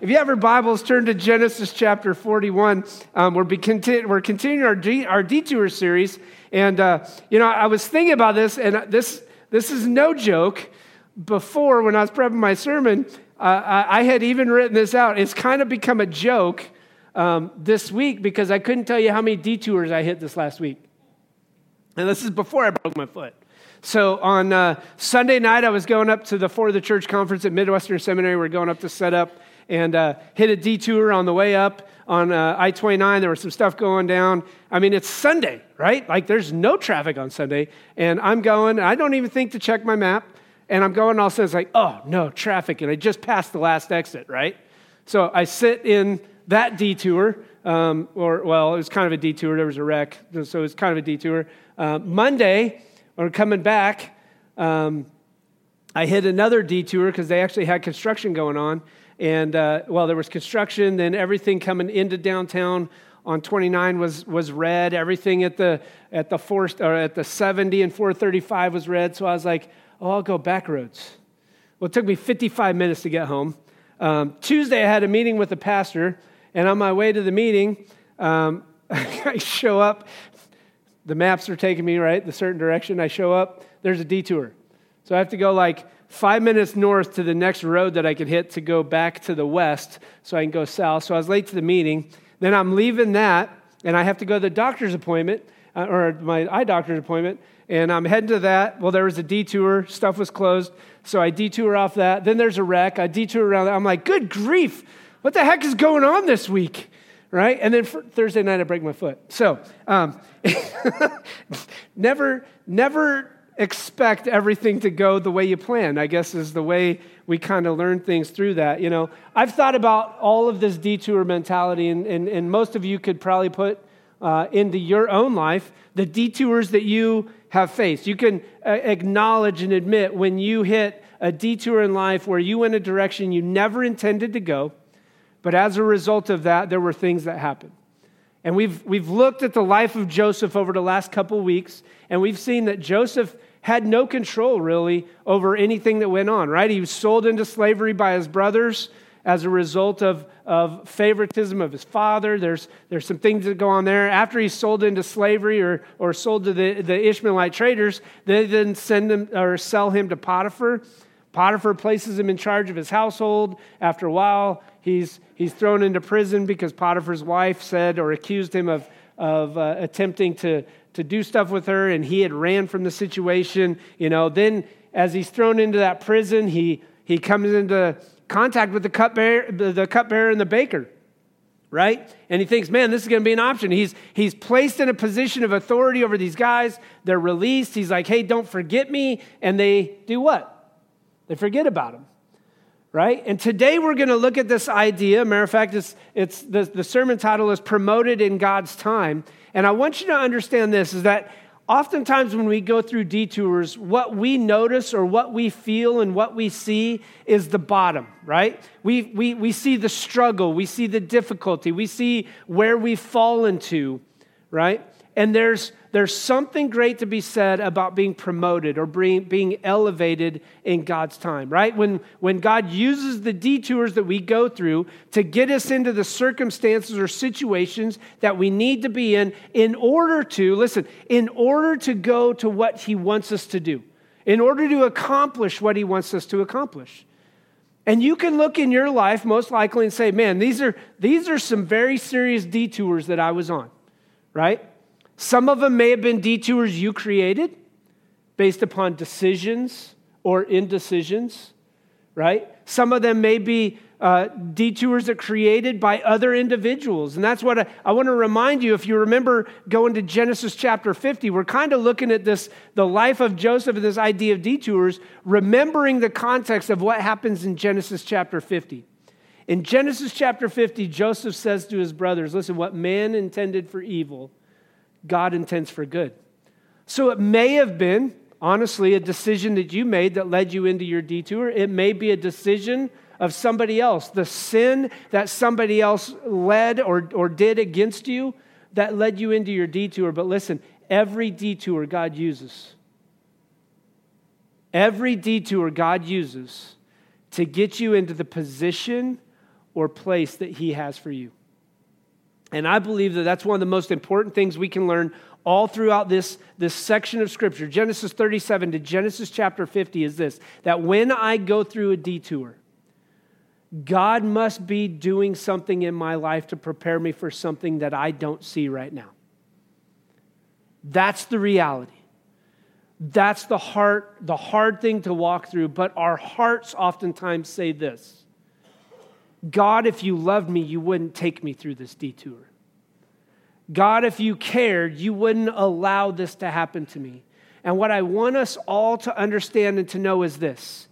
if you have your Bibles, turn to Genesis chapter 41. Um, we're, continu- we're continuing our, de- our detour series. And, uh, you know, I was thinking about this, and this, this is no joke. Before, when I was prepping my sermon, uh, I, I, had even written this out. It's kind of become a joke um, this week because I couldn't tell you how many detours I hit this last week. And this is before I broke my foot. So on uh, Sunday night, I was going up to the For the Church conference at Midwestern Seminary. We are going up to set up and uh, hit a detour on the way up on uh, I 29. There was some stuff going down. I mean, it's Sunday, right? Like there's no traffic on Sunday. And I'm going, and I don't even think to check my map. And I'm going, all of a sudden, it's like, oh, no, traffic. And I just passed the last exit, right? So I sit in that detour, um, or, well, it was kind of a detour. There was a wreck. So it was kind of a detour. Uh, Monday, or coming back, um, I hit another detour because they actually had construction going on. And uh, well, there was construction, then everything coming into downtown on 29 was, was red. Everything at the, at, the four, or at the 70 and 435 was red. So I was like, oh, I'll go back roads. Well, it took me 55 minutes to get home. Um, Tuesday, I had a meeting with the pastor, and on my way to the meeting, um, I show up the maps are taking me right the certain direction. I show up, there's a detour. So I have to go like five minutes north to the next road that I could hit to go back to the west so I can go south. So I was late to the meeting. Then I'm leaving that, and I have to go to the doctor's appointment, uh, or my eye doctor's appointment, and I'm heading to that. Well, there was a detour, stuff was closed, so I detour off that. Then there's a wreck. I detour around that. I'm like, good grief, what the heck is going on this week? right? And then Thursday night, I break my foot. So, um, never, never expect everything to go the way you plan, I guess is the way we kind of learn things through that. You know, I've thought about all of this detour mentality, and, and, and most of you could probably put uh, into your own life the detours that you have faced. You can uh, acknowledge and admit when you hit a detour in life where you went a direction you never intended to go but as a result of that, there were things that happened. And we've, we've looked at the life of Joseph over the last couple weeks, and we've seen that Joseph had no control really over anything that went on, right? He was sold into slavery by his brothers as a result of, of favoritism of his father. There's, there's some things that go on there. After he's sold into slavery or, or sold to the, the Ishmaelite traders, they then send him or sell him to Potiphar. Potiphar places him in charge of his household. After a while, he's, he's thrown into prison because Potiphar's wife said or accused him of, of uh, attempting to, to do stuff with her, and he had ran from the situation. You know, then as he's thrown into that prison, he, he comes into contact with the cupbearer, the, cupbearer and the baker right? And he thinks, man, this is going to be an option. He's, he's placed in a position of authority over these guys. They're released. He's like, hey, don't forget me. And they do what? They forget about him, right? And today we're going to look at this idea. Matter of fact, it's, it's the, the sermon title is Promoted in God's Time. And I want you to understand this is that oftentimes when we go through detours, what we notice or what we feel and what we see is the bottom, right? We, we, we see the struggle, we see the difficulty, we see where we've fallen to, right? And there's, there's something great to be said about being promoted or being, elevated in God's time, right? When, when God uses the detours that we go through to get us into the circumstances or situations that we need to be in, in order to, listen, in order to go to what He wants us to do, in order to accomplish what He wants us to accomplish. And you can look in your life most likely and say, man, these are, these are some very serious detours that I was on, right? Some of them may have been detours you created based upon decisions or indecisions, right? Some of them may be uh, detours that created by other individuals. And that's what I, I want to remind you. If you remember going to Genesis chapter 50, we're kind of looking at this, the life of Joseph and this idea of detours, remembering the context of what happens in Genesis chapter 50. In Genesis chapter 50, Joseph says to his brothers, Listen, what man intended for evil, God intends for good. So it may have been, honestly, a decision that you made that led you into your detour. It may be a decision of somebody else, the sin that somebody else led or, or did against you that led you into your detour. But listen, every detour God uses, every detour God uses to get you into the position or place that He has for you. And I believe that that's one of the most important things we can learn all throughout this, this section of Scripture. Genesis 37 to Genesis chapter 50 is this that when I go through a detour, God must be doing something in my life to prepare me for something that I don't see right now. That's the reality. That's the heart, the hard thing to walk through. But our hearts oftentimes say this God, if you loved me, you wouldn't take me through this detour. God, if you cared, you wouldn't allow this to happen to me. And what I want us all to understand and to know is this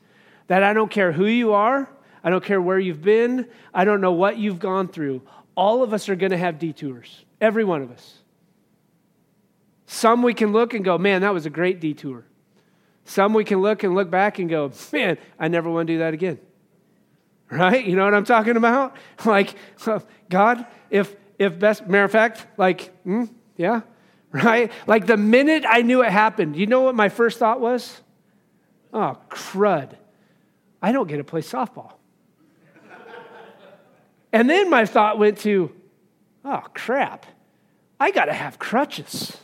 that I don't care who you are, I don't care where you've been, I don't know what you've gone through. All of us are going to have detours, every one of us. Some we can look and go, man, that was a great detour. Some we can look and look back and go, man, I never want to do that again. Right? You know what I'm talking about? Like, God, if, if best, matter of fact, like, hmm, yeah, right? Like the minute I knew it happened, you know what my first thought was? Oh, crud. I don't get to play softball. and then my thought went to, oh, crap. I got to have crutches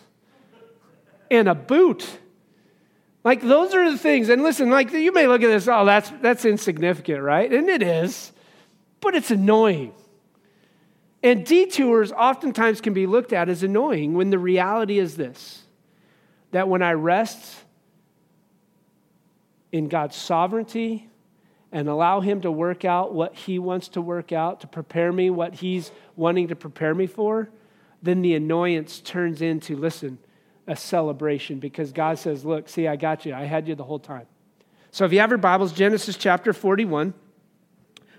and a boot. Like those are the things. And listen, like you may look at this, oh, that's that's insignificant, right? And it is, but it's annoying. And detours oftentimes can be looked at as annoying when the reality is this that when I rest in God's sovereignty and allow Him to work out what He wants to work out, to prepare me what He's wanting to prepare me for, then the annoyance turns into listen, a celebration because God says, Look, see, I got you. I had you the whole time. So if you have your Bibles, Genesis chapter 41,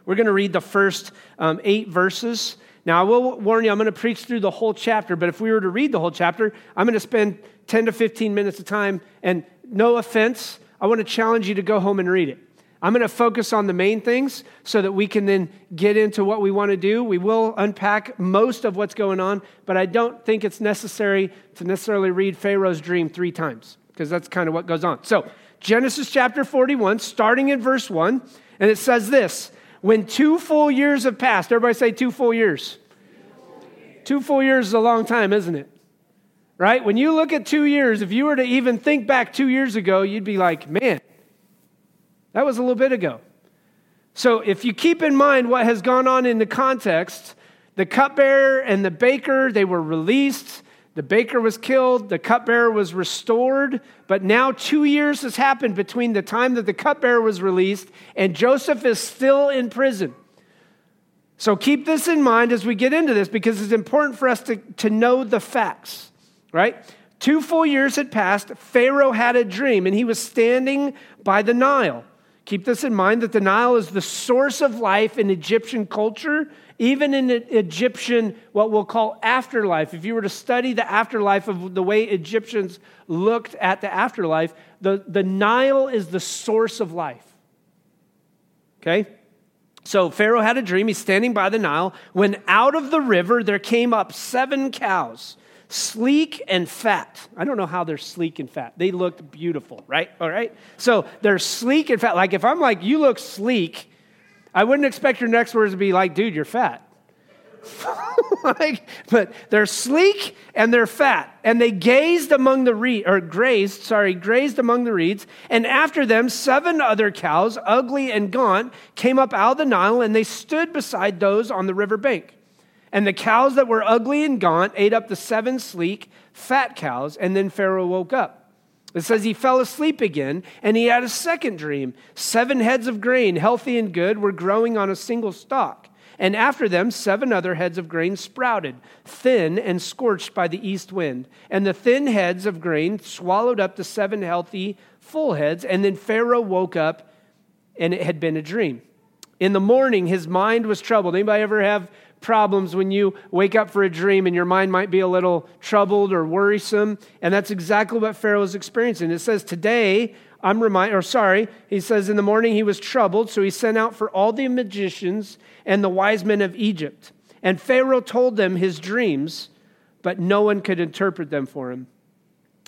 we're going to read the first um, eight verses. Now, I will warn you, I'm going to preach through the whole chapter, but if we were to read the whole chapter, I'm going to spend 10 to 15 minutes of time. And no offense, I want to challenge you to go home and read it. I'm going to focus on the main things so that we can then get into what we want to do. We will unpack most of what's going on, but I don't think it's necessary to necessarily read Pharaoh's dream three times because that's kind of what goes on. So, Genesis chapter 41, starting in verse 1, and it says this When two full years have passed, everybody say two full years. Two full years is a long time, isn't it? Right? When you look at two years, if you were to even think back two years ago, you'd be like, man, that was a little bit ago. So if you keep in mind what has gone on in the context, the cupbearer and the baker, they were released. The baker was killed, the cupbearer was restored, but now two years has happened between the time that the cupbearer was released and Joseph is still in prison. So keep this in mind as we get into this because it's important for us to, to know the facts, right? Two full years had passed. Pharaoh had a dream and he was standing by the Nile. Keep this in mind that the Nile is the source of life in Egyptian culture, even in Egyptian, what we'll call afterlife. If you were to study the afterlife of the way Egyptians looked at the afterlife, the, the Nile is the source of life. Okay? So Pharaoh had a dream. He's standing by the Nile. When out of the river there came up seven cows sleek and fat. I don't know how they're sleek and fat. They looked beautiful, right? All right. So they're sleek and fat. Like if I'm like, you look sleek, I wouldn't expect your next words to be like, dude, you're fat. like, but they're sleek and they're fat. And they gazed among the reed, or grazed, sorry, grazed among the reeds. And after them, seven other cows, ugly and gaunt, came up out of the Nile, and they stood beside those on the river bank. And the cows that were ugly and gaunt ate up the seven sleek, fat cows, and then Pharaoh woke up. It says he fell asleep again, and he had a second dream. Seven heads of grain, healthy and good, were growing on a single stalk. And after them, seven other heads of grain sprouted, thin and scorched by the east wind. And the thin heads of grain swallowed up the seven healthy, full heads. And then Pharaoh woke up, and it had been a dream. In the morning, his mind was troubled. Anybody ever have problems when you wake up for a dream and your mind might be a little troubled or worrisome. And that's exactly what Pharaoh is experiencing. It says, Today, I'm reminded, or sorry, he says, In the morning he was troubled, so he sent out for all the magicians and the wise men of Egypt. And Pharaoh told them his dreams, but no one could interpret them for him.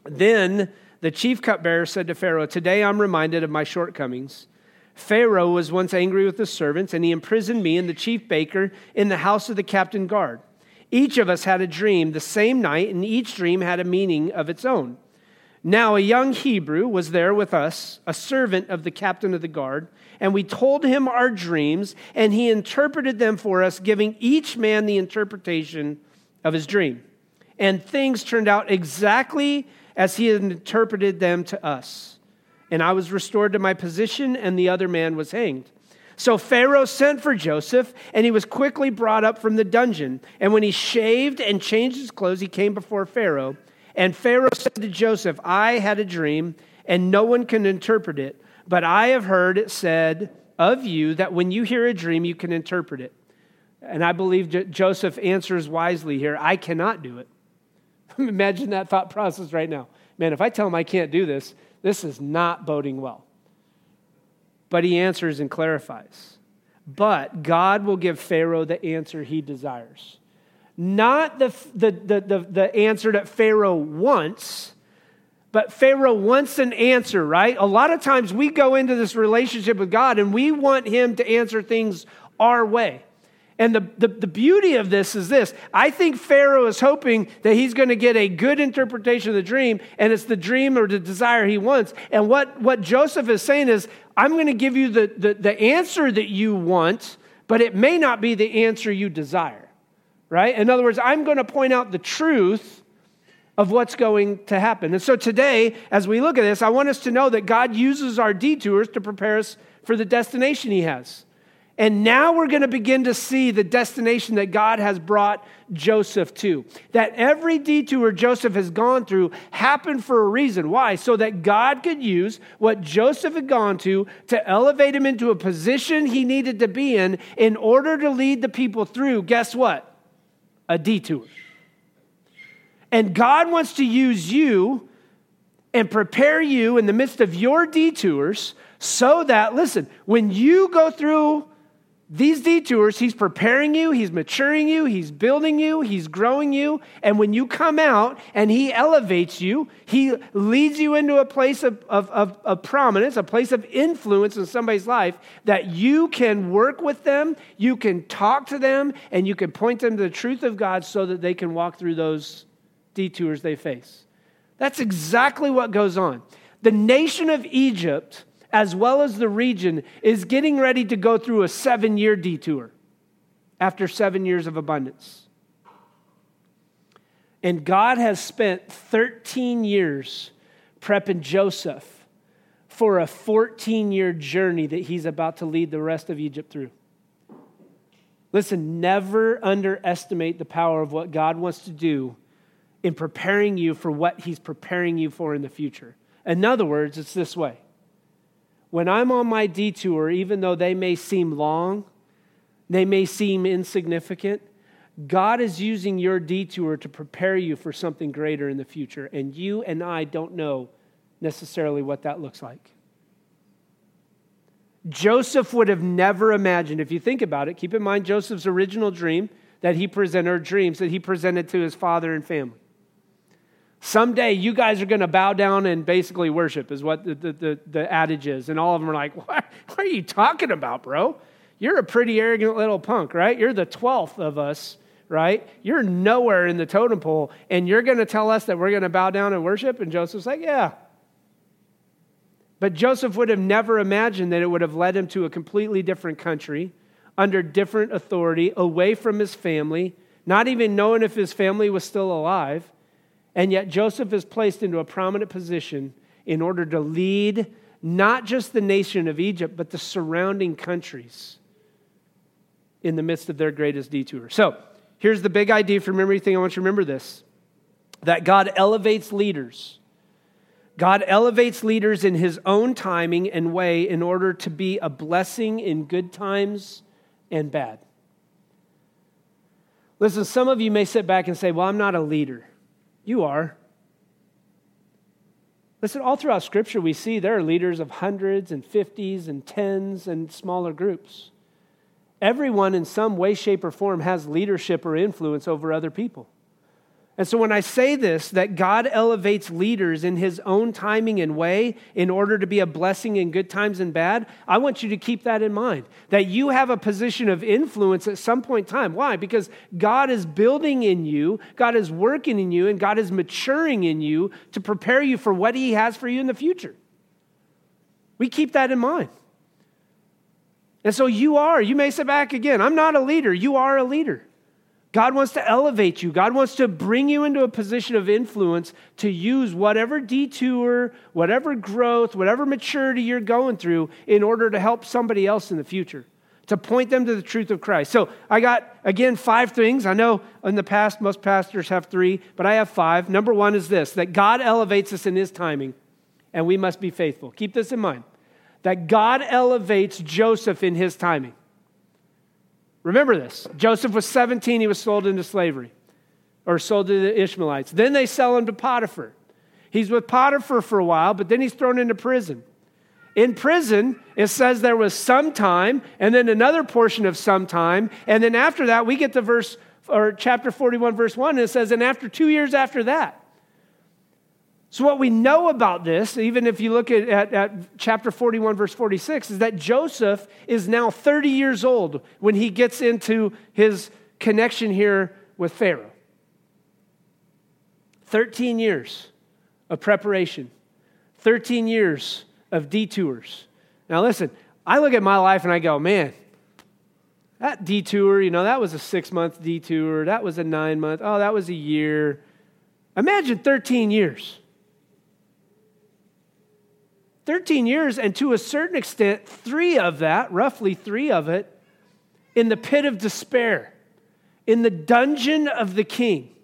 Then the chief cupbearer said to Pharaoh, Today I'm reminded of my shortcomings. Pharaoh was once angry with his servants, and he imprisoned me and the chief baker in the house of the captain guard. Each of us had a dream the same night, and each dream had a meaning of its own. Now, a young Hebrew was there with us, a servant of the captain of the guard, and we told him our dreams, and he interpreted them for us, giving each man the interpretation of his dream. And things turned out exactly as he had interpreted them to us. And I was restored to my position, and the other man was hanged. So Pharaoh sent for Joseph, and he was quickly brought up from the dungeon. And when he shaved and changed his clothes, he came before Pharaoh. And Pharaoh said to Joseph, I had a dream, and no one can interpret it, but I have heard it said of you that when you hear a dream, you can interpret it. And I believe Joseph answers wisely here I cannot do it. Imagine that thought process right now. Man, if I tell him I can't do this, this is not boding well. But he answers and clarifies. But God will give Pharaoh the answer he desires. Not the, the, the, the, the answer that Pharaoh wants, but Pharaoh wants an answer, right? A lot of times we go into this relationship with God and we want him to answer things our way. And the, the, the, beauty of this is this I think Pharaoh is hoping that he's going to get a good interpretation of the dream, and it's the dream or the desire he wants. And what, what Joseph is saying is, I'm going to give you the, the, the answer that you want, but it may not be the answer you desire, right? In other words, I'm going to point out the truth of what's going to happen. And so today, as we look at this, I want us to know that God uses our detours to prepare us for the destination he has. And now we're going to begin to see the destination that God has brought Joseph to. That every detour Joseph has gone through happened for a reason. Why? So that God could use what Joseph had gone to to elevate him into a position he needed to be in in order to lead the people through, guess what? A detour. And God wants to use you and prepare you in the midst of your detours so that, listen, when you go through these detours, he's preparing you, he's maturing you, he's building you, he's growing you. And when you come out and he elevates you, he leads you into a place of, of, of, of, prominence, a place of influence in somebody's life that you can work with them, you can talk to them, and you can point them to the truth of God so that they can walk through those detours they face. That's exactly what goes on. The nation of Egypt as well as the region, is getting ready to go through a seven year detour after seven years of abundance. And God has spent 13 years prepping Joseph for a 14 year journey that he's about to lead the rest of Egypt through. Listen, never underestimate the power of what God wants to do in preparing you for what he's preparing you for in the future. In other words, it's this way when I'm on my detour, even though they may seem long, they may seem insignificant, God is using your detour to prepare you for something greater in the future. And you and I don't know necessarily what that looks like. Joseph would have never imagined, if you think about it, keep in mind Joseph's original dream that he presented, dreams that he presented to his father and family. Someday you guys are going to bow down and basically worship, is what the, the, the, the, adage is. And all of them are like, what, what are you talking about, bro? You're a pretty arrogant little punk, right? You're the 12th of us, right? You're nowhere in the totem pole, and you're going to tell us that we're going to bow down and worship? And Joseph's like, yeah. But Joseph would have never imagined that it would have led him to a completely different country, under different authority, away from his family, not even knowing if his family was still alive. And yet, Joseph is placed into a prominent position in order to lead not just the nation of Egypt, but the surrounding countries in the midst of their greatest detour. So, here's the big idea from everything. I want you to remember this that God elevates leaders. God elevates leaders in his own timing and way in order to be a blessing in good times and bad. Listen, some of you may sit back and say, Well, I'm not a leader. You are. Listen, all throughout Scripture, we see there are leaders of hundreds and fifties and tens and smaller groups. Everyone, in some way, shape, or form, has leadership or influence over other people. And so when I say this, that God elevates leaders in his own timing and way in order to be a blessing in good times and bad, I want you to keep that in mind. That you have a position of influence at some point in time. Why? Because God is building in you, God is working in you, and God is maturing in you to prepare you for what he has for you in the future. We keep that in mind. And so you are, you may sit back again. I'm not a leader, you are a leader. God wants to elevate you. God wants to bring you into a position of influence to use whatever detour, whatever growth, whatever maturity you're going through in order to help somebody else in the future, to point them to the truth of Christ. So I got, again, five things. I know in the past most pastors have three, but I have five. Number one is this that God elevates us in His timing, and we must be faithful. Keep this in mind that God elevates Joseph in His timing. Remember this Joseph was 17, he was sold into slavery or sold to the Ishmaelites. Then they sell him to Potiphar. He's with Potiphar for a while, but then he's thrown into prison. In prison, it says there was some time, and then another portion of some time, and then after that, we get to verse or chapter 41, verse 1, and it says, and after two years after that. So, what we know about this, even if you look at, at, at, chapter 41, verse 46, is that Joseph is now 30 years old when he gets into his connection here with Pharaoh. 13 years of preparation, 13 years of detours. Now, listen, I look at my life and I go, man, that detour, you know, that was a six month detour, that was a nine month, oh, that was a year. Imagine 13 years. 13 years, and to a certain extent, three of that, roughly three of it, in the pit of despair, in the dungeon of the king.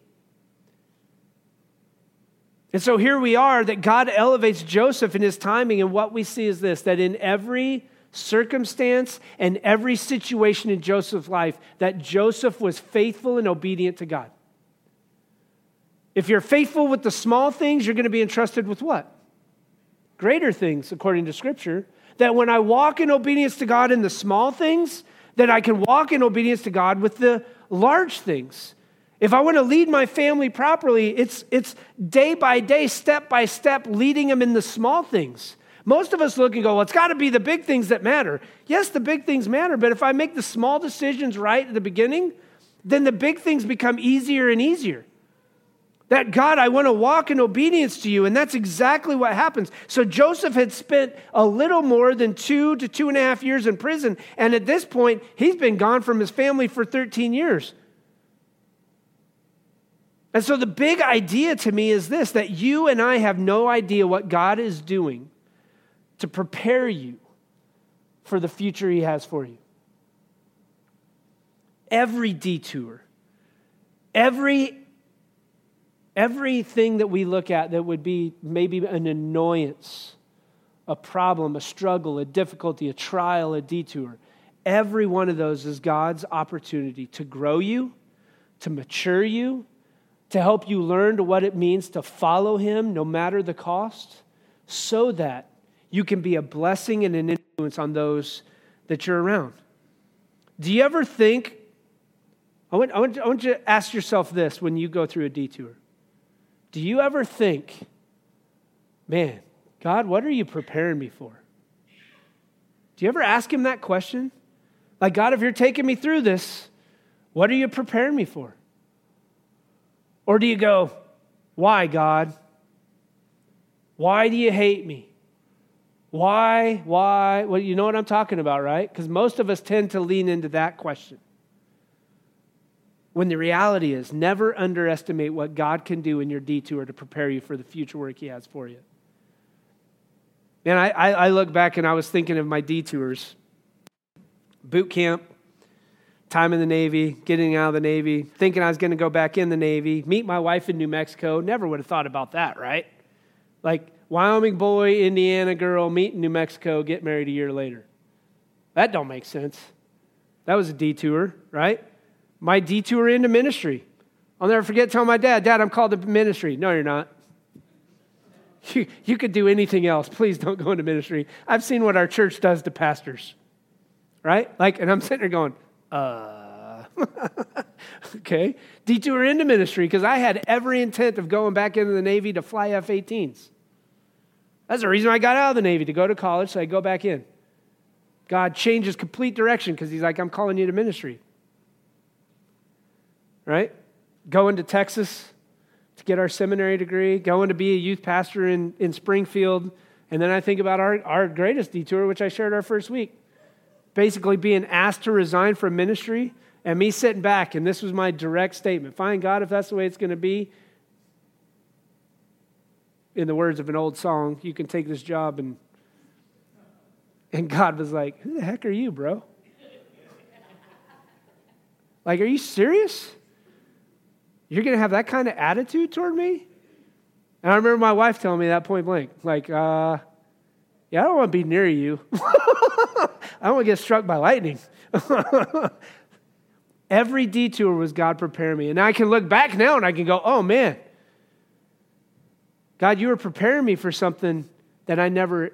And so here we are that God elevates Joseph in his timing, and what we see is this that in every circumstance and every situation in Joseph's life, that Joseph was faithful and obedient to God. If you're faithful with the small things, you're going to be entrusted with what? Greater things, according to Scripture. That when I walk in obedience to God in the small things, that I can walk in obedience to God with the large things. If I want to lead my family properly, it's, it's day by day, step by step, leading them in the small things. Most of us look and go, well, it's got to be the big things that matter. Yes, the big things matter, but if I make the small decisions right at the beginning, then the big things become easier and easier. That God, I want to walk in obedience to you. And that's exactly what happens. So Joseph had spent a little more than two to two and a half years in prison. And at this point, he's been gone from his family for 13 years. And so the big idea to me is this that you and I have no idea what God is doing to prepare you for the future he has for you. Every detour, every Everything that we look at that would be maybe an annoyance, a problem, a struggle, a difficulty, a trial, a detour, every one of those is God's opportunity to grow you, to mature you, to help you learn to what it means to follow Him no matter the cost, so that you can be a blessing and an influence on those that you're around. Do you ever think? I want, I want, I want you to ask yourself this when you go through a detour. Do you ever think, man, God, what are you preparing me for? Do you ever ask him that question? Like, God, if you're taking me through this, what are you preparing me for? Or do you go, why, God? Why do you hate me? Why, why? Well, you know what I'm talking about, right? Because most of us tend to lean into that question. When the reality is, never underestimate what God can do in your detour to prepare you for the future work He has for you. And I, I, look back and I was thinking of my detours boot camp, time in the Navy, getting out of the Navy, thinking I was going to go back in the Navy, meet my wife in New Mexico. Never would have thought about that, right? Like Wyoming boy, Indiana girl, meet in New Mexico, get married a year later. That don't make sense. That was a detour, right? My detour into ministry. I'll never forget telling my dad, Dad, I'm called to ministry. No, you're not. You, you could do anything else. Please don't go into ministry. I've seen what our church does to pastors, right? Like, and I'm sitting there going, uh. okay? Detour into ministry because I had every intent of going back into the Navy to fly F 18s. That's the reason I got out of the Navy to go to college, so I go back in. God changes complete direction because He's like, I'm calling you to ministry. Right? Going to Texas to get our seminary degree, going to be a youth pastor in, in Springfield. And then I think about our, our greatest detour, which I shared our first week. Basically, being asked to resign from ministry and me sitting back, and this was my direct statement Fine, God, if that's the way it's going to be, in the words of an old song, you can take this job. And, and God was like, Who the heck are you, bro? Like, are you serious? You're going to have that kind of attitude toward me? And I remember my wife telling me that point blank, like, uh, yeah, I don't want to be near you. I don't want to get struck by lightning. Every detour was God preparing me. And I can look back now and I can go, oh man, God, you were preparing me for something that I never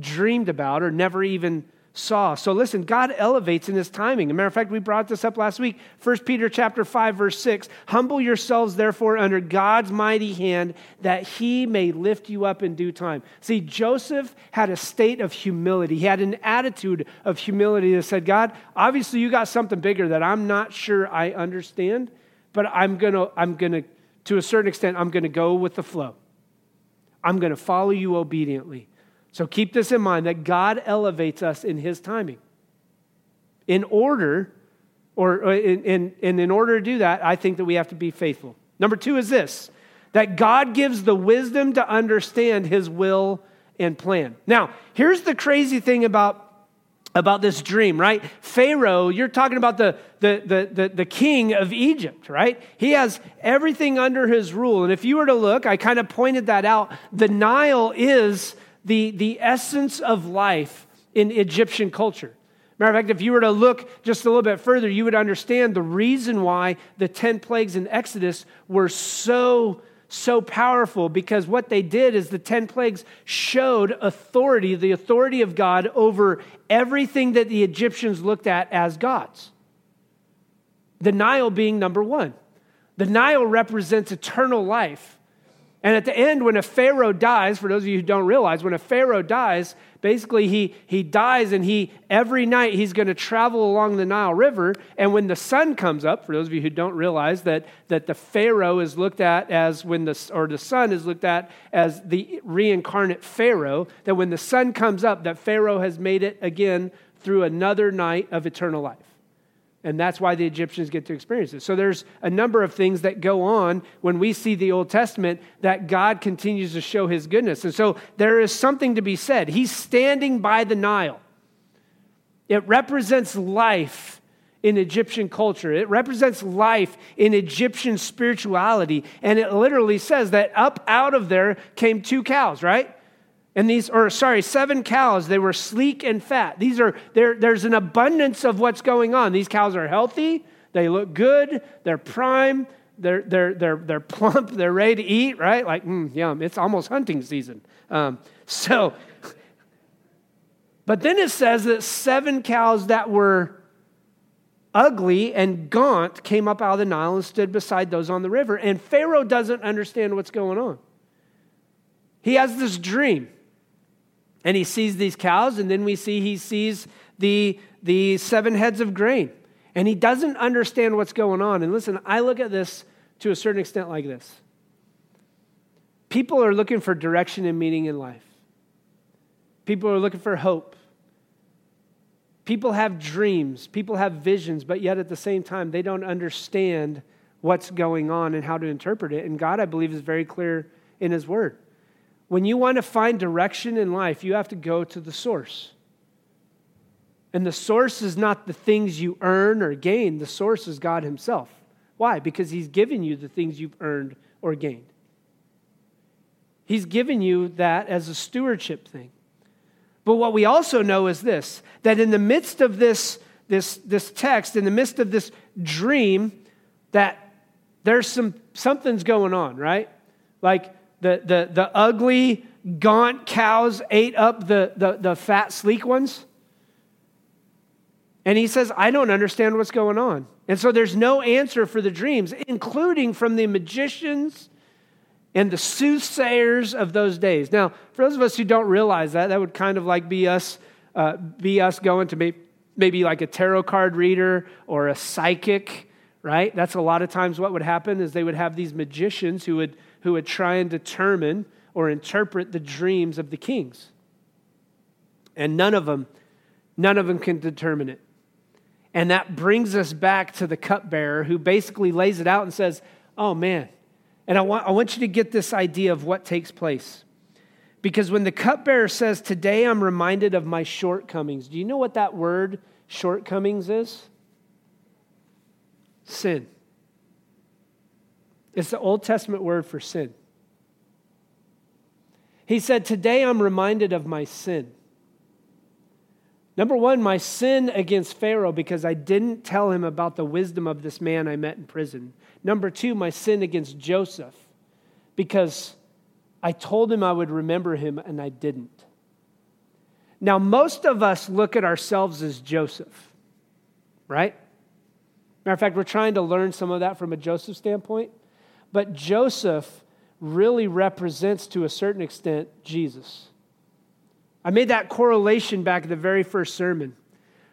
dreamed about or never even saw. So listen, God elevates in his timing. As a matter of fact, we brought this up last week. 1 Peter chapter 5, verse 6. Humble yourselves, therefore, under God's mighty hand, that he may lift you up in due time. See, Joseph had a state of humility. He had an attitude of humility that said, God, obviously you got something bigger that I'm not sure I understand, but I'm gonna, I'm gonna, to a certain extent, I'm gonna go with the flow. I'm gonna follow you obediently. So keep this in mind that God elevates us in his timing. In order, or uh, in, in, in, order to do that, I think that we have to be faithful. Number two is this that God gives the wisdom to understand his will and plan. Now, here's the crazy thing about about this dream, right? Pharaoh, you're talking about the, the, the, the, the, king of Egypt, right? He has everything under his rule. And if you were to look, I kind of pointed that out. The Nile is the, the essence of life in Egyptian culture. Matter of fact, if you were to look just a little bit further, you would understand the reason why the 10 plagues in Exodus were so, so powerful because what they did is the 10 plagues showed authority, the authority of God over everything that the Egyptians looked at as gods. The Nile being number one. The Nile represents eternal life. And at the end, when a Pharaoh dies, for those of you who don't realize, when a Pharaoh dies, basically he, he dies and he every night he's going to travel along the Nile River. And when the sun comes up, for those of you who don't realize that, that the Pharaoh is looked at as when the or the sun is looked at as the reincarnate Pharaoh, that when the sun comes up, that Pharaoh has made it again through another night of eternal life. And that's why the Egyptians get to experience it. So there's a number of things that go on when we see the Old Testament that God continues to show his goodness. And so there is something to be said. He's standing by the Nile. It represents life in Egyptian culture. It represents life in Egyptian spirituality. And it literally says that up out of there came two cows, right? And these, or sorry, seven cows, they were sleek and fat. These are, there, there's an abundance of what's going on. These cows are healthy, they look good, they're prime, they're, they're, they're, they're plump, they're ready to eat, right? Like, mm, yum, it's almost hunting season. Um, so, but then it says that seven cows that were ugly and gaunt came up out of the Nile and stood beside those on the river. And Pharaoh doesn't understand what's going on. He has this dream. And he sees these cows, and then we see he sees the, the seven heads of grain. And he doesn't understand what's going on. And listen, I look at this to a certain extent like this people are looking for direction and meaning in life, people are looking for hope. People have dreams, people have visions, but yet at the same time, they don't understand what's going on and how to interpret it. And God, I believe, is very clear in His Word. When you want to find direction in life, you have to go to the source. And the source is not the things you earn or gain, the source is God Himself. Why? Because He's given you the things you've earned or gained. He's given you that as a stewardship thing. But what we also know is this that in the midst of this, this, this text, in the midst of this dream, that there's some something's going on, right? Like the, the, the ugly, gaunt cows ate up the, the, the fat, sleek ones. And he says, I don't understand what's going on. And so there's no answer for the dreams, including from the magicians and the soothsayers of those days. Now, for those of us who don't realize that, that would kind of like be us, uh, be us going to maybe, maybe like a tarot card reader or a psychic, right? That's a lot of times what would happen is they would have these magicians who would, who would try and determine or interpret the dreams of the kings. And none of them, none of them can determine it. And that brings us back to the cupbearer who basically lays it out and says, Oh man, and I want, I want you to get this idea of what takes place. Because when the cupbearer says, Today I'm reminded of my shortcomings, do you know what that word shortcomings is? Sin. It's the Old Testament word for sin. He said, Today I'm reminded of my sin. Number one, my sin against Pharaoh because I didn't tell him about the wisdom of this man I met in prison. Number two, my sin against Joseph because I told him I would remember him and I didn't. Now, most of us look at ourselves as Joseph, right? Matter of fact, we're trying to learn some of that from a Joseph standpoint. But Joseph really represents, to a certain extent, Jesus. I made that correlation back at the very first sermon.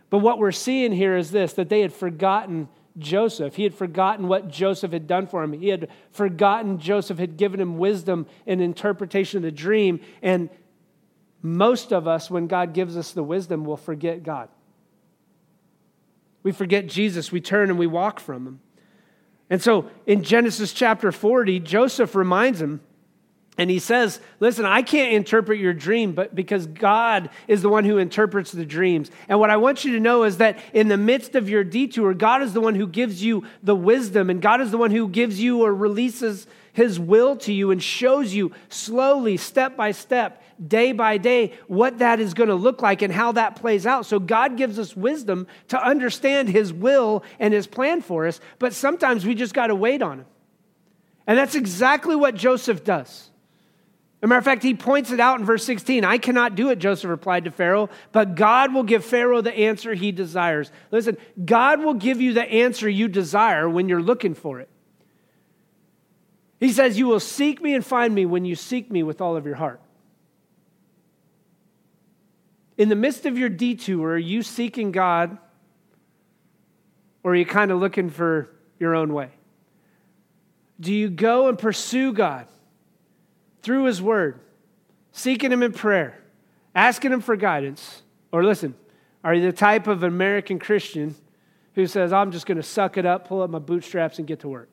But what we're seeing here is this that they had forgotten Joseph. He had forgotten what Joseph had done for him. He had forgotten Joseph had given him wisdom and interpretation of the dream. And most of us, when God gives us the wisdom, will forget God. We forget Jesus. We turn and we walk from him. And so in Genesis chapter 40, Joseph reminds him and he says, Listen, I can't interpret your dream, but because God is the one who interprets the dreams. And what I want you to know is that in the midst of your detour, God is the one who gives you the wisdom, and God is the one who gives you or releases his will to you and shows you slowly, step by step, day by day, what that is going to look like and how that plays out. So God gives us wisdom to understand his will and his plan for us, but sometimes we just got to wait on him. And that's exactly what Joseph does. As a matter of fact, he points it out in verse 16. I cannot do it, Joseph replied to Pharaoh, but God will give Pharaoh the answer he desires. Listen, God will give you the answer you desire when you're looking for it. He says, You will seek me and find me when you seek me with all of your heart. In the midst of your detour, are you seeking God or are you kind of looking for your own way? Do you go and pursue God? through His Word, seeking Him in prayer, asking Him for guidance. Or listen, are you the type of American Christian who says, I'm just going to suck it up, pull up my bootstraps, and get to work?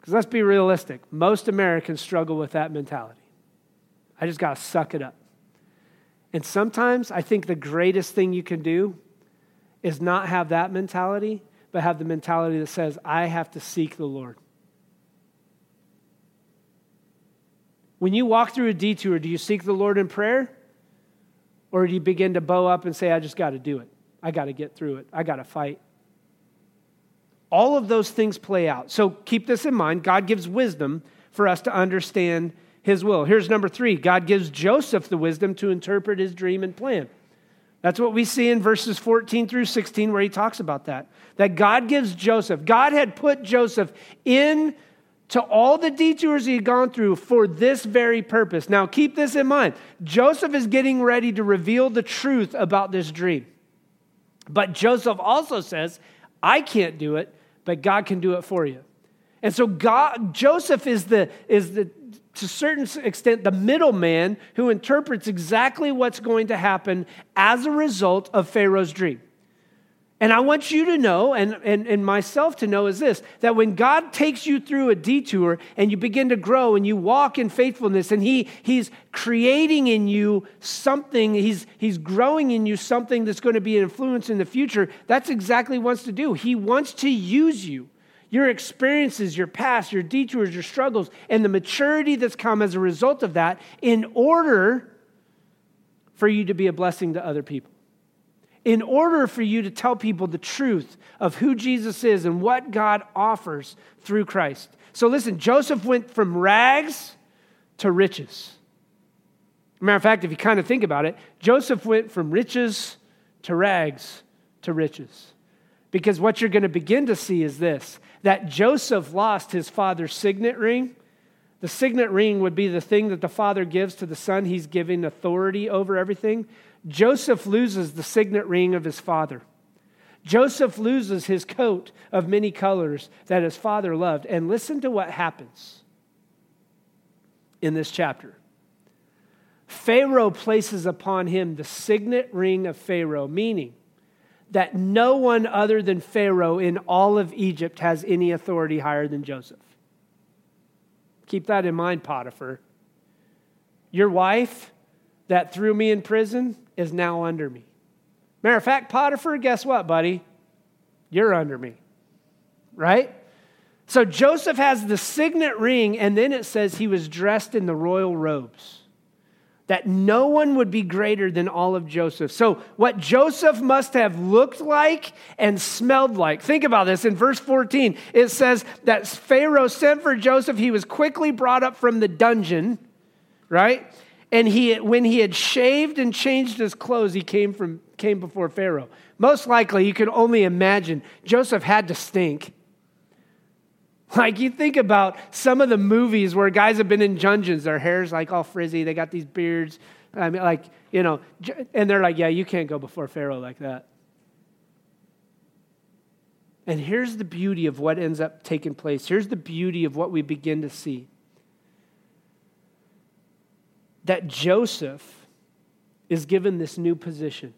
Because let's be realistic. Most Americans struggle with that mentality. I just got to suck it up. And sometimes I think the greatest thing you can do is not have that mentality, but have the mentality that says, I have to seek the Lord. When you walk through a detour, do you seek the Lord in prayer? Or do you begin to bow up and say, I just got to do it? I got to get through it. I got to fight. All of those things play out. So keep this in mind. God gives wisdom for us to understand his will. Here's number three God gives Joseph the wisdom to interpret his dream and plan. That's what we see in verses 14 through 16, where he talks about that. That God gives Joseph, God had put Joseph in to all the detours he had gone through for this very purpose. Now, keep this in mind. Joseph is getting ready to reveal the truth about this dream. But Joseph also says, I can't do it, but God can do it for you. And so God, Joseph is the, is the, to a certain extent, the middleman who interprets exactly what's going to happen as a result of Pharaoh's dream. And I want you to know, and, and, and myself to know, is this that when God takes you through a detour and you begin to grow and you walk in faithfulness, and he, He's creating in you something, he's, he's growing in you something that's going to be an influence in the future, that's exactly what He wants to do. He wants to use you. Your experiences, your past, your detours, your struggles, and the maturity that's come as a result of that in order for you to be a blessing to other people in order for you to tell people the truth of who Jesus is and what God offers through Christ. So listen, Joseph went from rags to riches. Matter of fact, if you kind of think about it, Joseph went from riches to rags to riches. Because what you're going to begin to see is this that Joseph lost his father's signet ring. The signet ring would be the thing that the father gives to the son. He's giving authority over everything. Joseph loses the signet ring of his father. Joseph loses his coat of many colors that his father loved. And listen to what happens in this chapter. Pharaoh places upon him the signet ring of Pharaoh, meaning that no one other than Pharaoh in all of Egypt has any authority higher than Joseph. Keep that in mind, Potiphar. Your wife that threw me in prison is now under me. Matter of fact, Potiphar, guess what, buddy? You're under me. Right? So Joseph has the signet ring, and then it says he was dressed in the royal robes that no one would be greater than all of Joseph. So, what Joseph must have looked like and smelled like. Think about this. In verse 14, it says that Pharaoh sent for Joseph. He was quickly brought up from the dungeon, right? And he, when he had shaved and changed his clothes, he came, from, came before Pharaoh. Most likely, you can only imagine, Joseph had to stink. Like you think about some of the movies where guys have been in dungeons, their hair's like all frizzy, they got these beards. I mean, like, you know, and they're like, yeah, you can't go before Pharaoh like that. And here's the beauty of what ends up taking place. Here's the beauty of what we begin to see that Joseph is given this new position.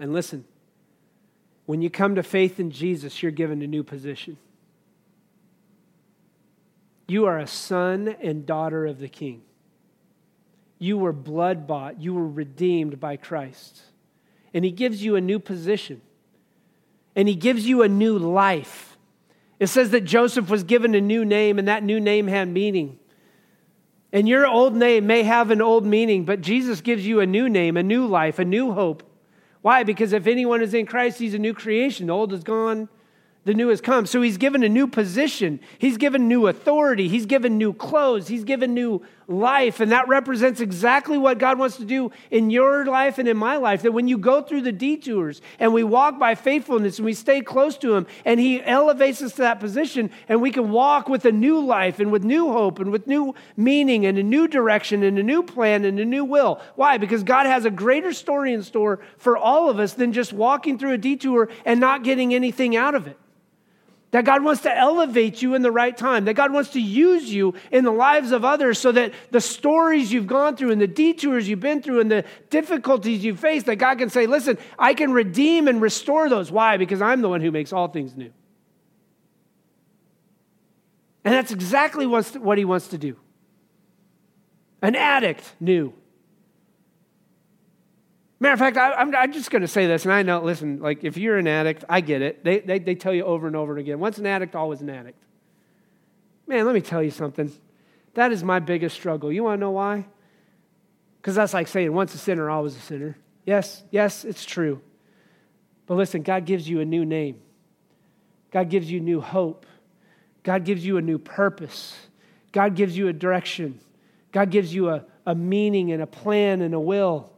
And listen, when you come to faith in Jesus, you're given a new position. You are a son and daughter of the King. You were blood bought, you were redeemed by Christ. And He gives you a new position, and He gives you a new life. It says that Joseph was given a new name, and that new name had meaning. And your old name may have an old meaning, but Jesus gives you a new name, a new life, a new hope. Why? Because if anyone is in Christ, he's a new creation. The old is gone, the new has come. So he's given a new position. He's given new authority. He's given new clothes. He's given new life. And that represents exactly what God wants to do in your life and in my life. That when you go through the detours and we walk by faithfulness and we stay close to him and he elevates us to that position and we can walk with a new life and with new hope and with new meaning and a new direction and a new plan and a new will. Why? Because God has a greater story in store for all of us than just walking through a detour and not getting anything out of it. That God wants to elevate you in the right time. That God wants to use you in the lives of others so that the stories you've gone through and the detours you've been through and the difficulties you've faced, that God can say, listen, I can redeem and restore those. Why? Because I'm the one who makes all things new. And that's exactly what he wants to do. An addict new. Matter of fact, I, am I'm, just going to say this, and I know, listen, like if you're an addict, I get it. They, they, they tell you over and over again once an addict, always an addict. Man, let me tell you something. That is my biggest struggle. You want to know why? Because that's like saying once a sinner, always a sinner. Yes, yes, it's true. But listen, God gives you a new name, God gives you new hope, God gives you a new purpose, God gives you a direction, God gives you a, a meaning and a plan and a will.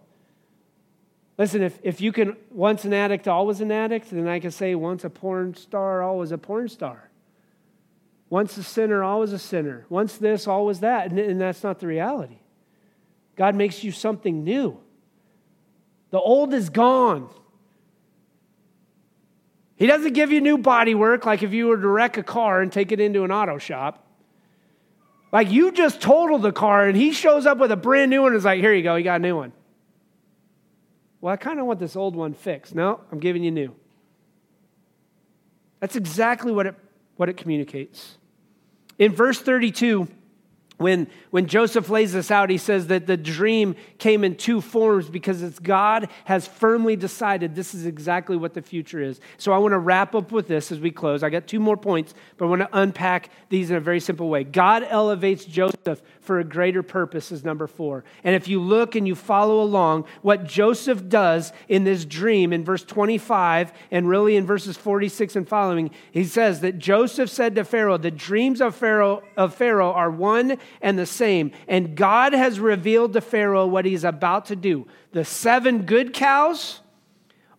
Listen, if, if you can once an addict, always an addict, then I can say once a porn star, always a porn star. Once a sinner, always a sinner. Once this, always that. And, and that's not the reality. God makes you something new. The old is gone. He doesn't give you new body work like if you were to wreck a car and take it into an auto shop. Like you just totaled the car and he shows up with a brand new one and is like, here you go, you got a new one. Well, I kind of want this old one fixed. No, I'm giving you new. That's exactly what it, what it communicates. In verse 32, when, when Joseph lays this out, he says that the dream came in two forms because it's God has firmly decided this is exactly what the future is. So I want to wrap up with this as we close. I got two more points, but I want to unpack these in a very simple way. God elevates Joseph for a greater purpose is number four. And if you look and you follow along, what Joseph does in this dream in verse 25 and really in verses 46 and following, he says that Joseph said to Pharaoh, The dreams of Pharaoh, of Pharaoh are one and the same. And God has revealed to Pharaoh what he's about to do. The seven good cows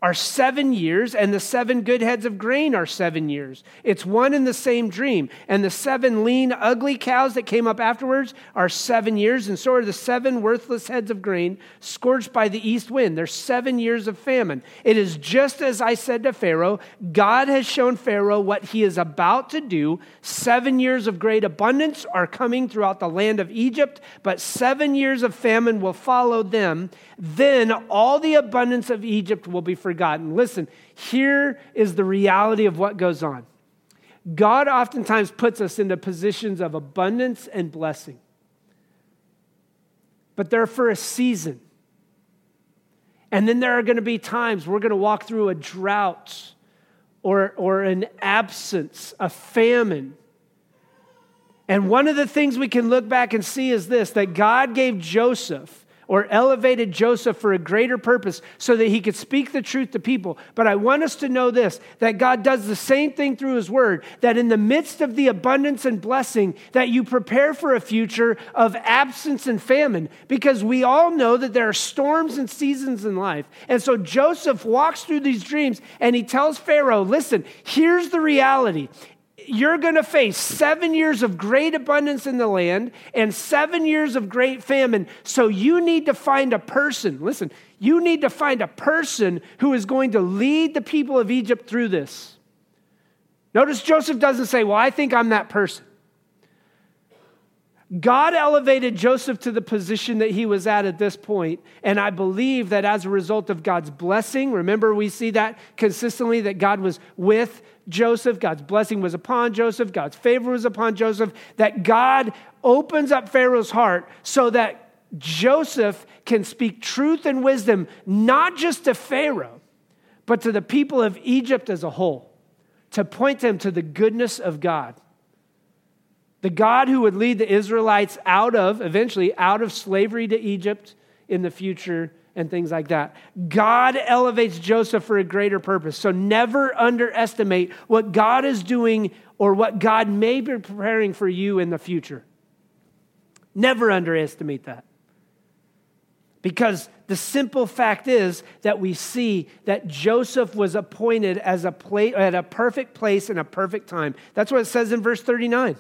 are seven years, and the seven good heads of grain are seven years. It's one and the same dream. And the seven lean, ugly cows that came up afterwards are seven years, and so are the seven worthless heads of grain scorched by the east wind. There's seven years of famine. It is just as I said to Pharaoh God has shown Pharaoh what he is about to do. Seven years of great abundance are coming throughout the land of Egypt, but seven years of famine will follow them. Then all the abundance of Egypt will be forgotten. Listen, here is the reality of what goes on. God oftentimes puts us into positions of abundance and blessing, but they're for a season. And then there are going to be times we're going to walk through a drought or, or an absence, a famine. And one of the things we can look back and see is this that God gave Joseph or elevated Joseph for a greater purpose so that he could speak the truth to people. But I want us to know this that God does the same thing through his word, that in the midst of the abundance and blessing, that you prepare for a future of absence and famine, because we all know that there are storms and seasons in life. And so Joseph walks through these dreams and he tells Pharaoh, listen, here's the reality you're going to face seven years of great abundance in the land and seven years of great famine. So you need to find a person. Listen, you need to find a person who is going to lead the people of Egypt through this. Notice Joseph doesn't say, Well, I think I'm that person. God elevated Joseph to the position that he was at at this point, and I believe that as a result of God's blessing, remember we see that consistently that God was with Joseph, God's blessing was upon Joseph, God's favor was upon Joseph, that God opens up Pharaoh's heart so that Joseph can speak truth and wisdom, not just to Pharaoh, but to the people of Egypt as a whole, to point them to the goodness of God. The God who would lead the Israelites out of, eventually, out of slavery to Egypt in the future and things like that. God elevates Joseph for a greater purpose. So never underestimate what God is doing or what God may be preparing for you in the future. Never underestimate that. Because the simple fact is that we see that Joseph was appointed as a place at a perfect place in a perfect time. That's what it says in verse 39.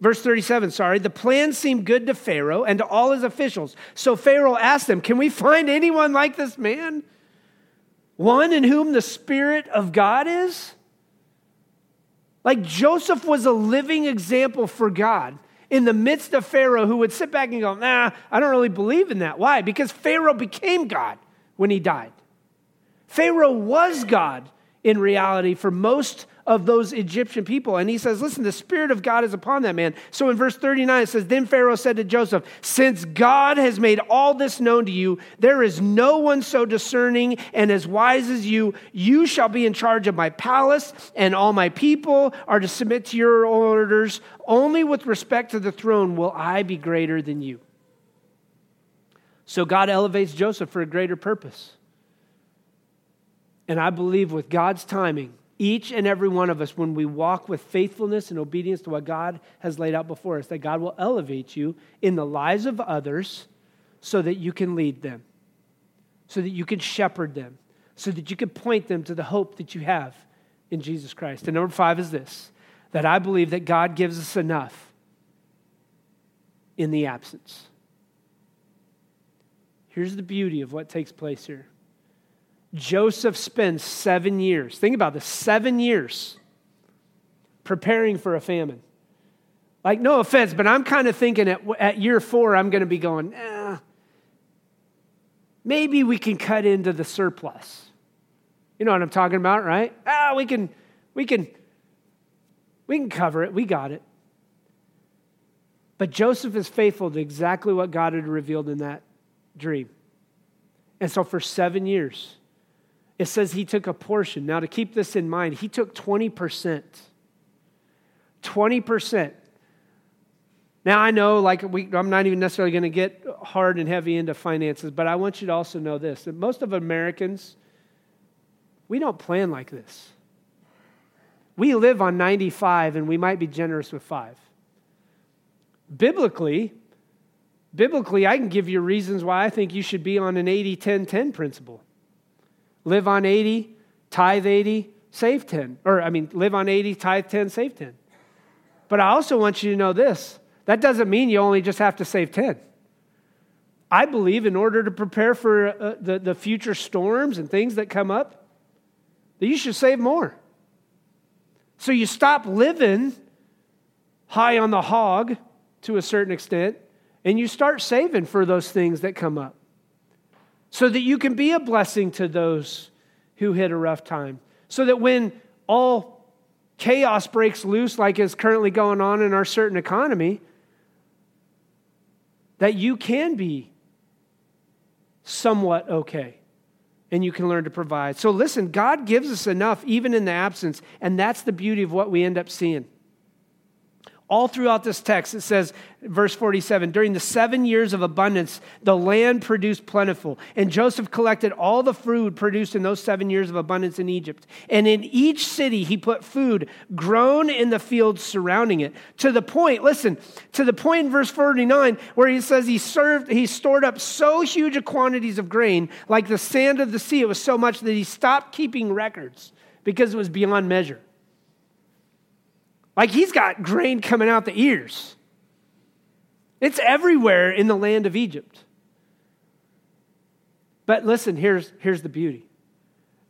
Verse 37, sorry. The plan seemed good to Pharaoh and to all his officials. So Pharaoh asked them, Can we find anyone like this man? One in whom the Spirit of God is? Like Joseph was a living example for God in the midst of Pharaoh who would sit back and go, Nah, I don't really believe in that. Why? Because Pharaoh became God when he died. Pharaoh was God in reality for most of those Egyptian people. And he says, Listen, the Spirit of God is upon that man. So in verse 39, it says, Then Pharaoh said to Joseph, Since God has made all this known to you, there is no one so discerning and as wise as you. You shall be in charge of my palace, and all my people are to submit to your orders. Only with respect to the throne will I be greater than you. So God elevates Joseph for a greater purpose. And I believe with God's timing, each and every one of us, when we walk with faithfulness and obedience to what God has laid out before us, that God will elevate you in the lives of others so that you can lead them, so that you can shepherd them, so that you can point them to the hope that you have in Jesus Christ. And number five is this that I believe that God gives us enough in the absence. Here's the beauty of what takes place here Joseph spends seven years, think about this, seven years preparing for a famine. Like, no offense, but I'm kind of thinking at, at year four, I'm going to be going, eh, maybe we can cut into the surplus. You know what I'm talking about, right? Ah, we can, we can, we can cover it. We got it. But Joseph is faithful to exactly what God had revealed in that dream. And so for seven years, it says he took a portion. Now, to keep this in mind, he took 20%. 20%. Now, I know, like, we, I'm not even necessarily going to get hard and heavy into finances, but I want you to also know this that most of Americans, we don't plan like this. We live on 95 and we might be generous with five. Biblically, biblically, I can give you reasons why I think you should be on an 80 10 10 principle. Live on 80, tithe 80, save 10. Or, I mean, live on 80, tithe 10, save 10. But I also want you to know this that doesn't mean you only just have to save 10. I believe in order to prepare for uh, the, the future storms and things that come up, that you should save more. So you stop living high on the hog to a certain extent, and you start saving for those things that come up so that you can be a blessing to those who hit a rough time. So that when all chaos breaks loose, like is currently going on in our certain economy, that you can be somewhat okay and you can learn to provide. So listen, God gives us enough even in the absence, and that's the beauty of what we end up seeing. All throughout this text, it says, verse 47 during the seven years of abundance, the land produced plentiful. And Joseph collected all the food produced in those seven years of abundance in Egypt. And in each city, he put food grown in the fields surrounding it. To the point, listen, to the point in verse 49 where he says he served, he stored up so huge quantities of grain, like the sand of the sea. It was so much that he stopped keeping records because it was beyond measure. Like he's got grain coming out the ears. It's everywhere in the land of Egypt. But listen, here's, here's the beauty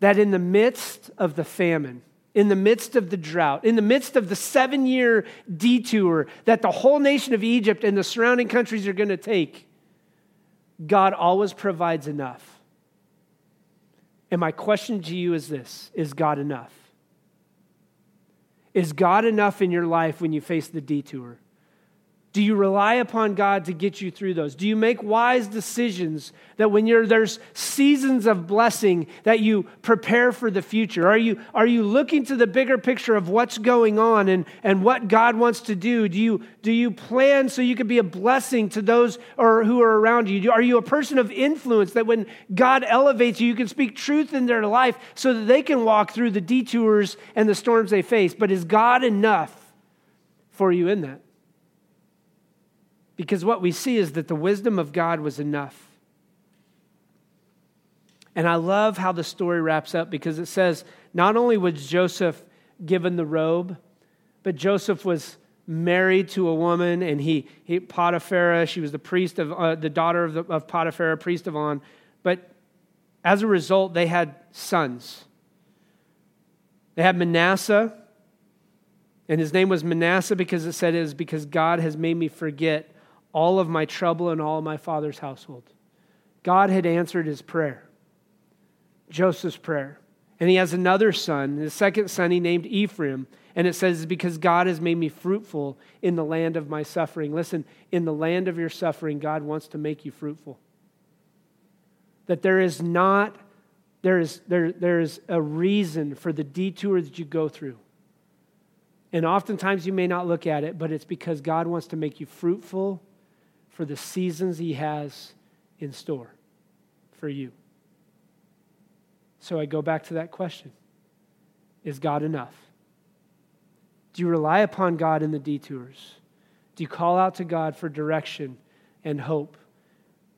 that in the midst of the famine, in the midst of the drought, in the midst of the seven year detour that the whole nation of Egypt and the surrounding countries are going to take, God always provides enough. And my question to you is this Is God enough? Is God enough in your life when you face the detour? Do you rely upon God to get you through those? Do you make wise decisions that when you're, there's seasons of blessing that you prepare for the future? Are you, are you looking to the bigger picture of what's going on and, and what God wants to do? Do you, do you plan so you can be a blessing to those or who are around you? Are you a person of influence that when God elevates you, you can speak truth in their life so that they can walk through the detours and the storms they face? But is God enough for you in that? Because what we see is that the wisdom of God was enough. And I love how the story wraps up because it says not only was Joseph given the robe, but Joseph was married to a woman, and he, he Potiphar, she was the priest of uh, the daughter of, the, of Potiphar, priest of On. But as a result, they had sons. They had Manasseh, and his name was Manasseh because it said it is because God has made me forget all of my trouble and all my father's household. God had answered his prayer, Joseph's prayer. And he has another son, his second son he named Ephraim. And it says, Because God has made me fruitful in the land of my suffering. Listen, in the land of your suffering, God wants to make you fruitful. That there is not, there is, there, there is a reason for the detour that you go through. And oftentimes you may not look at it, but it's because God wants to make you fruitful for the seasons He has in store for you. So I go back to that question Is God enough? Do you rely upon God in the detours? Do you call out to God for direction and hope?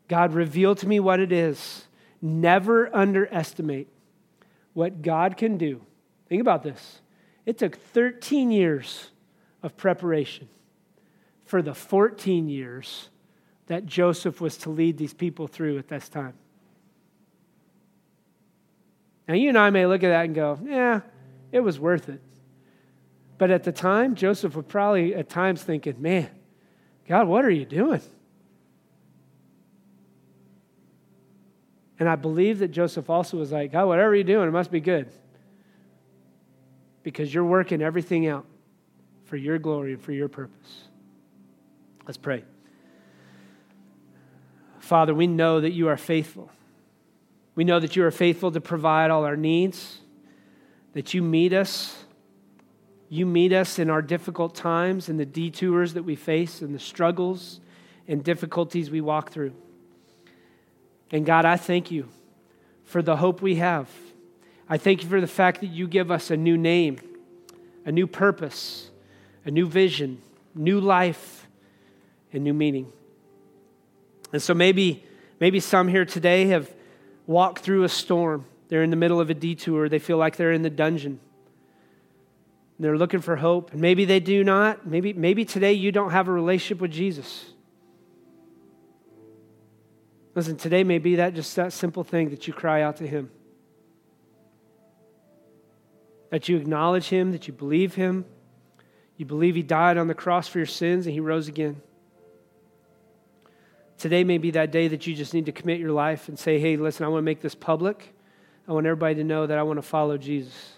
God, reveal to me what it is. Never underestimate what God can do. Think about this. It took 13 years of preparation for the 14 years that Joseph was to lead these people through at this time. Now, you and I may look at that and go, yeah, it was worth it. But at the time, Joseph was probably at times thinking, man, God, what are you doing? And I believe that Joseph also was like, God, whatever you're doing, it must be good. Because you're working everything out for your glory and for your purpose. Let's pray. Father, we know that you are faithful. We know that you are faithful to provide all our needs, that you meet us. You meet us in our difficult times and the detours that we face and the struggles and difficulties we walk through. And God, I thank you for the hope we have. I thank you for the fact that you give us a new name, a new purpose, a new vision, new life, and new meaning. And so maybe, maybe some here today have walked through a storm. They're in the middle of a detour. They feel like they're in the dungeon. They're looking for hope. And maybe they do not. Maybe, maybe today you don't have a relationship with Jesus. Listen, today may be that just that simple thing that you cry out to Him. That you acknowledge Him, that you believe Him. You believe He died on the cross for your sins and He rose again. Today may be that day that you just need to commit your life and say, hey, listen, I want to make this public. I want everybody to know that I want to follow Jesus.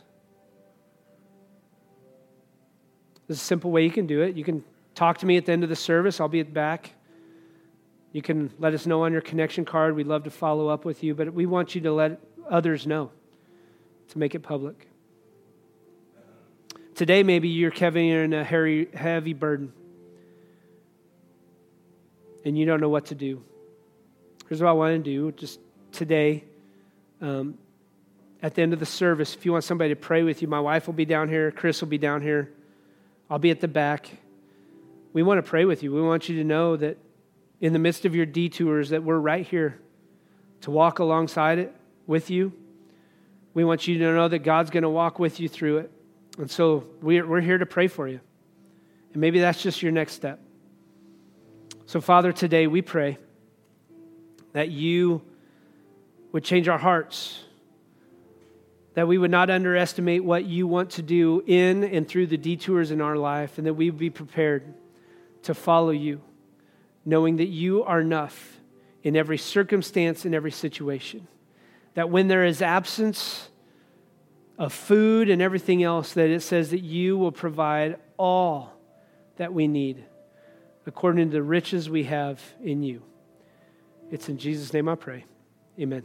There's a simple way you can do it. You can talk to me at the end of the service, I'll be at back. You can let us know on your connection card. We'd love to follow up with you, but we want you to let others know to make it public. Today, maybe you're carrying a heavy burden and you don't know what to do. Here's what I want to do just today. Um, at the end of the service, if you want somebody to pray with you, my wife will be down here, Chris will be down here, I'll be at the back. We want to pray with you. We want you to know that in the midst of your detours that we're right here to walk alongside it with you. We want you to know that God's going to walk with you through it. And so we're, we're here to pray for you. And maybe that's just your next step. So, Father, today we pray that you would change our hearts, that we would not underestimate what you want to do in and through the detours in our life, and that we would be prepared to follow you, knowing that you are enough in every circumstance, in every situation. That when there is absence of food and everything else, that it says that you will provide all that we need according to the riches we have in you. It's in Jesus' name I pray. Amen.